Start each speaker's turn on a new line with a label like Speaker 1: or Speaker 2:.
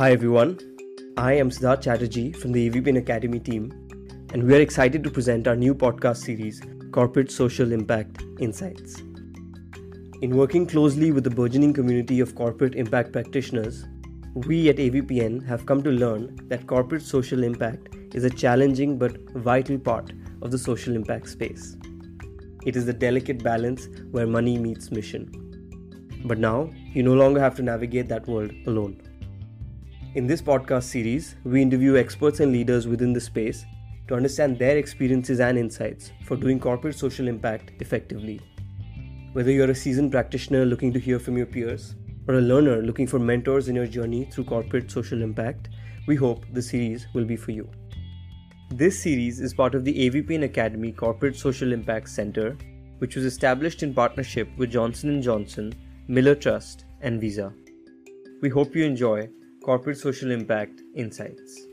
Speaker 1: Hi everyone, I am Siddharth Chatterjee from the AVPN Academy team, and we are excited to present our new podcast series, Corporate Social Impact Insights. In working closely with the burgeoning community of corporate impact practitioners, we at AVPN have come to learn that corporate social impact is a challenging but vital part of the social impact space. It is the delicate balance where money meets mission. But now, you no longer have to navigate that world alone. In this podcast series, we interview experts and leaders within the space to understand their experiences and insights for doing corporate social impact effectively. Whether you're a seasoned practitioner looking to hear from your peers, or a learner looking for mentors in your journey through corporate social impact, we hope the series will be for you. This series is part of the AVPN Academy Corporate Social Impact Center, which was established in partnership with Johnson & Johnson, Miller Trust, and Visa. We hope you enjoy Corporate Social Impact Insights.